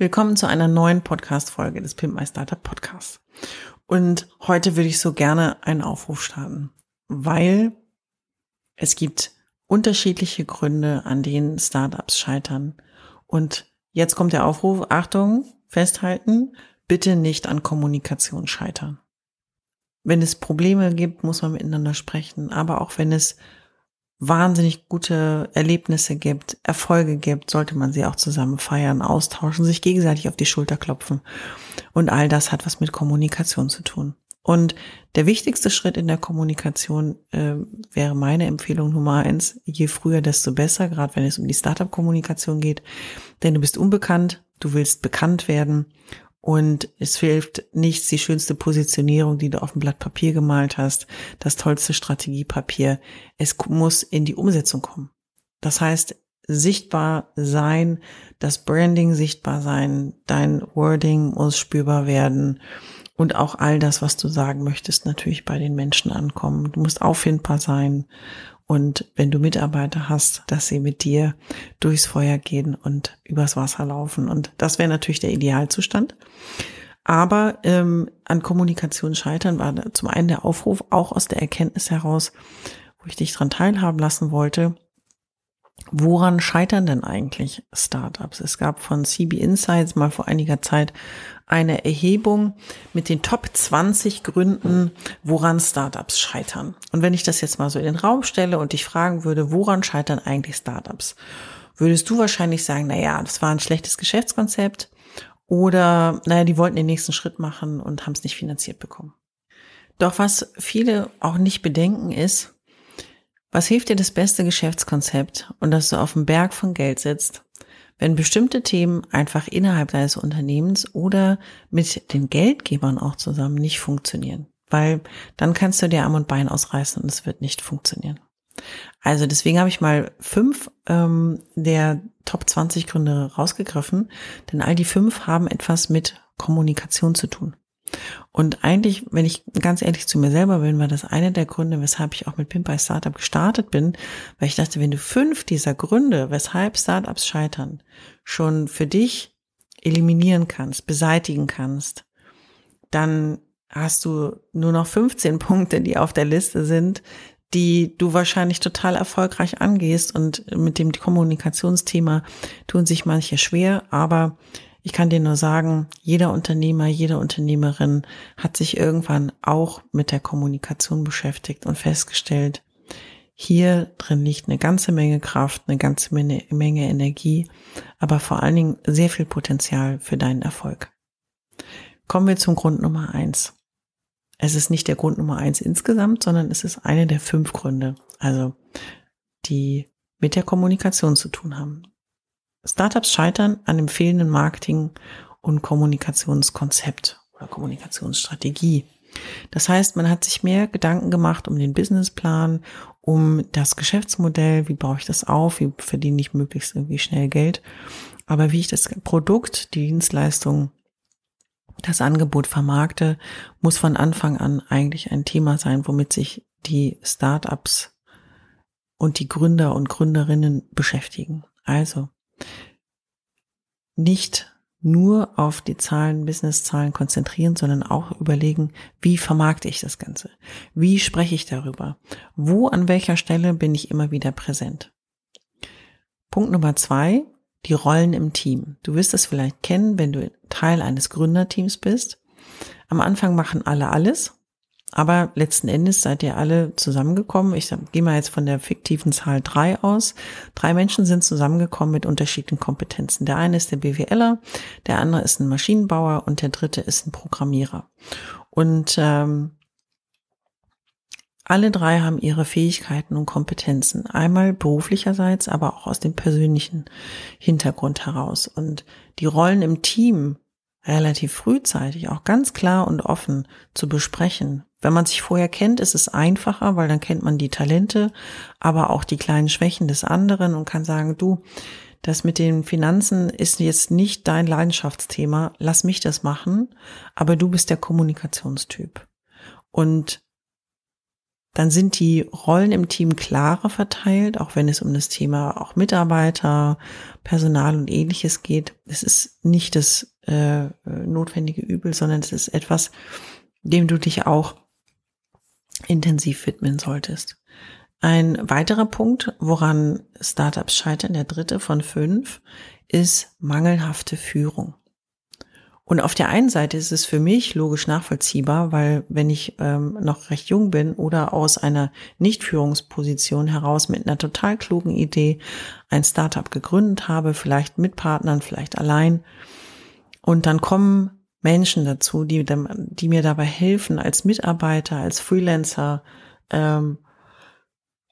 Willkommen zu einer neuen Podcast-Folge des Pimp My Startup Podcasts. Und heute würde ich so gerne einen Aufruf starten, weil es gibt unterschiedliche Gründe, an denen Startups scheitern. Und jetzt kommt der Aufruf, Achtung, festhalten, bitte nicht an Kommunikation scheitern. Wenn es Probleme gibt, muss man miteinander sprechen, aber auch wenn es wahnsinnig gute Erlebnisse gibt, Erfolge gibt, sollte man sie auch zusammen feiern, austauschen, sich gegenseitig auf die Schulter klopfen. Und all das hat was mit Kommunikation zu tun. Und der wichtigste Schritt in der Kommunikation äh, wäre meine Empfehlung Nummer eins, je früher, desto besser, gerade wenn es um die Startup-Kommunikation geht. Denn du bist unbekannt, du willst bekannt werden und es hilft nichts, die schönste Positionierung, die du auf dem Blatt Papier gemalt hast, das tollste Strategiepapier. Es muss in die Umsetzung kommen. Das heißt, sichtbar sein, das Branding sichtbar sein, dein Wording muss spürbar werden und auch all das, was du sagen möchtest, natürlich bei den Menschen ankommen. Du musst auffindbar sein und wenn du Mitarbeiter hast, dass sie mit dir durchs Feuer gehen und übers Wasser laufen. Und das wäre natürlich der Idealzustand. Aber ähm, an Kommunikation scheitern war zum einen der Aufruf auch aus der Erkenntnis heraus, wo ich dich dran teilhaben lassen wollte, Woran scheitern denn eigentlich Startups? Es gab von CB Insights mal vor einiger Zeit eine Erhebung mit den Top 20 Gründen, woran Startups scheitern. Und wenn ich das jetzt mal so in den Raum stelle und dich fragen würde, woran scheitern eigentlich Startups? Würdest du wahrscheinlich sagen, na ja, das war ein schlechtes Geschäftskonzept oder naja, die wollten den nächsten Schritt machen und haben es nicht finanziert bekommen. Doch was viele auch nicht bedenken ist, was hilft dir das beste Geschäftskonzept und dass du auf dem Berg von Geld sitzt, wenn bestimmte Themen einfach innerhalb deines Unternehmens oder mit den Geldgebern auch zusammen nicht funktionieren? Weil dann kannst du dir Arm und Bein ausreißen und es wird nicht funktionieren. Also deswegen habe ich mal fünf ähm, der Top 20 Gründe rausgegriffen, denn all die fünf haben etwas mit Kommunikation zu tun. Und eigentlich, wenn ich ganz ehrlich zu mir selber bin, war das einer der Gründe, weshalb ich auch mit Pimp by Startup gestartet bin, weil ich dachte, wenn du fünf dieser Gründe, weshalb Startups scheitern, schon für dich eliminieren kannst, beseitigen kannst, dann hast du nur noch 15 Punkte, die auf der Liste sind, die du wahrscheinlich total erfolgreich angehst. Und mit dem Kommunikationsthema tun sich manche schwer, aber ich kann dir nur sagen, jeder Unternehmer, jede Unternehmerin hat sich irgendwann auch mit der Kommunikation beschäftigt und festgestellt, hier drin liegt eine ganze Menge Kraft, eine ganze Menge, Energie, aber vor allen Dingen sehr viel Potenzial für deinen Erfolg. Kommen wir zum Grund Nummer eins. Es ist nicht der Grund Nummer eins insgesamt, sondern es ist eine der fünf Gründe, also die mit der Kommunikation zu tun haben. Startups scheitern an dem fehlenden Marketing- und Kommunikationskonzept oder Kommunikationsstrategie. Das heißt, man hat sich mehr Gedanken gemacht um den Businessplan, um das Geschäftsmodell, wie baue ich das auf, wie verdiene ich möglichst irgendwie schnell Geld, aber wie ich das Produkt, die Dienstleistung, das Angebot vermarkte, muss von Anfang an eigentlich ein Thema sein, womit sich die Startups und die Gründer und Gründerinnen beschäftigen. Also, nicht nur auf die Zahlen, Businesszahlen konzentrieren, sondern auch überlegen, wie vermarkte ich das Ganze? Wie spreche ich darüber? Wo, an welcher Stelle bin ich immer wieder präsent? Punkt Nummer zwei, die Rollen im Team. Du wirst es vielleicht kennen, wenn du Teil eines Gründerteams bist. Am Anfang machen alle alles Aber letzten Endes seid ihr alle zusammengekommen. Ich gehe mal jetzt von der fiktiven Zahl drei aus. Drei Menschen sind zusammengekommen mit unterschiedlichen Kompetenzen. Der eine ist der BWLer, der andere ist ein Maschinenbauer und der dritte ist ein Programmierer. Und ähm, alle drei haben ihre Fähigkeiten und Kompetenzen. Einmal beruflicherseits, aber auch aus dem persönlichen Hintergrund heraus. Und die Rollen im Team relativ frühzeitig auch ganz klar und offen zu besprechen. Wenn man sich vorher kennt, ist es einfacher, weil dann kennt man die Talente, aber auch die kleinen Schwächen des anderen und kann sagen, du, das mit den Finanzen ist jetzt nicht dein Leidenschaftsthema, lass mich das machen, aber du bist der Kommunikationstyp. Und dann sind die Rollen im Team klarer verteilt, auch wenn es um das Thema auch Mitarbeiter, Personal und ähnliches geht. Es ist nicht das äh, notwendige Übel, sondern es ist etwas, dem du dich auch intensiv widmen solltest. Ein weiterer Punkt, woran Startups scheitern, der dritte von fünf, ist mangelhafte Führung. Und auf der einen Seite ist es für mich logisch nachvollziehbar, weil wenn ich ähm, noch recht jung bin oder aus einer Nichtführungsposition heraus mit einer total klugen Idee ein Startup gegründet habe, vielleicht mit Partnern, vielleicht allein, und dann kommen Menschen dazu, die, die mir dabei helfen, als Mitarbeiter, als Freelancer, ähm,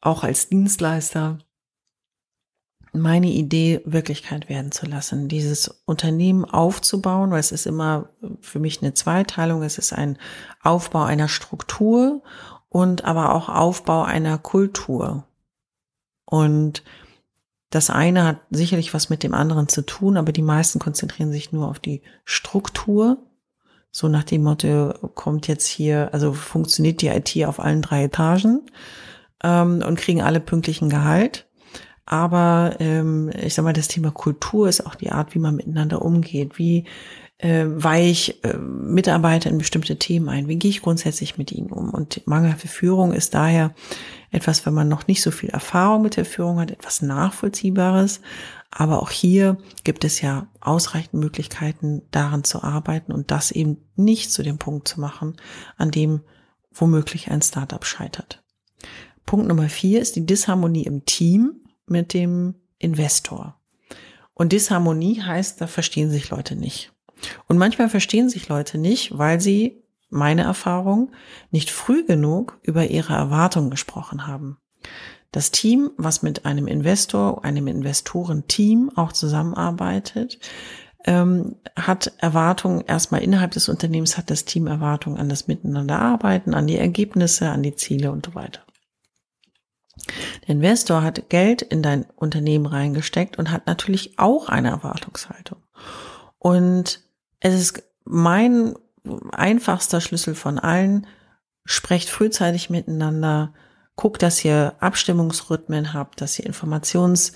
auch als Dienstleister, meine Idee Wirklichkeit werden zu lassen, dieses Unternehmen aufzubauen, weil es ist immer für mich eine Zweiteilung, es ist ein Aufbau einer Struktur und aber auch Aufbau einer Kultur. Und das eine hat sicherlich was mit dem anderen zu tun, aber die meisten konzentrieren sich nur auf die Struktur. So nach dem Motto, kommt jetzt hier, also funktioniert die IT auf allen drei Etagen ähm, und kriegen alle pünktlichen Gehalt. Aber ähm, ich sag mal, das Thema Kultur ist auch die Art, wie man miteinander umgeht. Wie äh, weiche ich äh, Mitarbeiter in bestimmte Themen ein? Wie gehe ich grundsätzlich mit ihnen um? Und mangelhafte Führung ist daher etwas, wenn man noch nicht so viel Erfahrung mit der Führung hat, etwas Nachvollziehbares. Aber auch hier gibt es ja ausreichend Möglichkeiten, daran zu arbeiten und das eben nicht zu dem Punkt zu machen, an dem womöglich ein Startup scheitert. Punkt Nummer vier ist die Disharmonie im Team mit dem Investor. Und Disharmonie heißt, da verstehen sich Leute nicht. Und manchmal verstehen sich Leute nicht, weil sie, meine Erfahrung, nicht früh genug über ihre Erwartungen gesprochen haben. Das Team, was mit einem Investor, einem Investorenteam auch zusammenarbeitet, ähm, hat Erwartungen erstmal innerhalb des Unternehmens, hat das Team Erwartungen an das Miteinanderarbeiten, an die Ergebnisse, an die Ziele und so weiter. Der Investor hat Geld in dein Unternehmen reingesteckt und hat natürlich auch eine Erwartungshaltung. Und es ist mein einfachster Schlüssel von allen, sprecht frühzeitig miteinander, guckt, dass ihr Abstimmungsrhythmen habt, dass ihr Informations,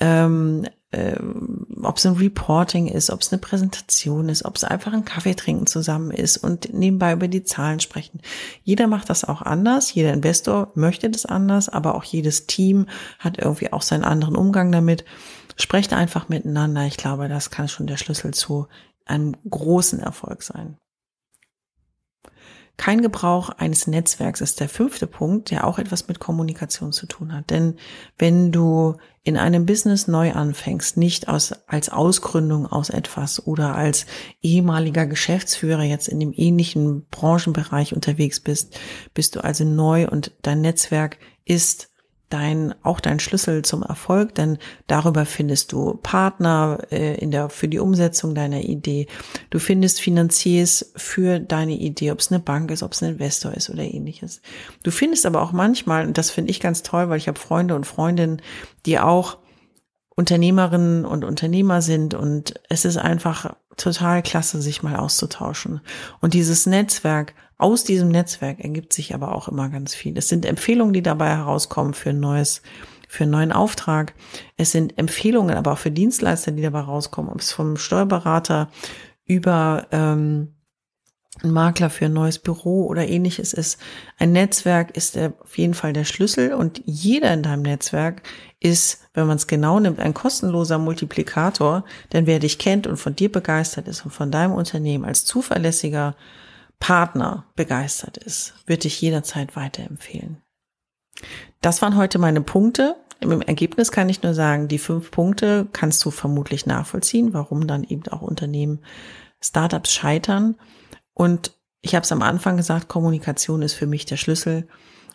ähm, äh, ob es ein Reporting ist, ob es eine Präsentation ist, ob es einfach ein Kaffee trinken zusammen ist und nebenbei über die Zahlen sprechen. Jeder macht das auch anders, jeder Investor möchte das anders, aber auch jedes Team hat irgendwie auch seinen anderen Umgang damit. Sprecht einfach miteinander. Ich glaube, das kann schon der Schlüssel zu einem großen Erfolg sein. Kein Gebrauch eines Netzwerks ist der fünfte Punkt, der auch etwas mit Kommunikation zu tun hat. Denn wenn du in einem Business neu anfängst, nicht aus, als Ausgründung aus etwas oder als ehemaliger Geschäftsführer jetzt in dem ähnlichen Branchenbereich unterwegs bist, bist du also neu und dein Netzwerk ist dein, auch dein Schlüssel zum Erfolg, denn darüber findest du Partner äh, in der, für die Umsetzung deiner Idee. Du findest Finanziers für deine Idee, ob es eine Bank ist, ob es ein Investor ist oder ähnliches. Du findest aber auch manchmal, und das finde ich ganz toll, weil ich habe Freunde und Freundinnen, die auch Unternehmerinnen und Unternehmer sind und es ist einfach total klasse, sich mal auszutauschen. Und dieses Netzwerk, aus diesem Netzwerk ergibt sich aber auch immer ganz viel. Es sind Empfehlungen, die dabei herauskommen für ein neues, für einen neuen Auftrag. Es sind Empfehlungen, aber auch für Dienstleister, die dabei rauskommen, ob es vom Steuerberater über ähm, ein Makler für ein neues Büro oder ähnliches ist. Ein Netzwerk ist auf jeden Fall der Schlüssel und jeder in deinem Netzwerk ist, wenn man es genau nimmt, ein kostenloser Multiplikator, denn wer dich kennt und von dir begeistert ist und von deinem Unternehmen als zuverlässiger Partner begeistert ist, würde ich jederzeit weiterempfehlen. Das waren heute meine Punkte. Im Ergebnis kann ich nur sagen, die fünf Punkte kannst du vermutlich nachvollziehen, warum dann eben auch Unternehmen, Startups scheitern. Und ich habe es am Anfang gesagt, Kommunikation ist für mich der Schlüssel.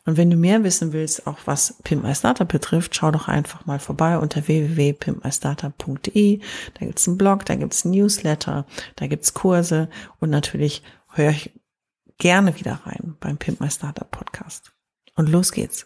Und wenn du mehr wissen willst, auch was Pimp My Startup betrifft, schau doch einfach mal vorbei unter www.pimpmystartup.de. Da gibt's einen Blog, da gibt's Newsletter, da gibt's Kurse und natürlich höre ich gerne wieder rein beim Pimp My Startup Podcast. Und los geht's.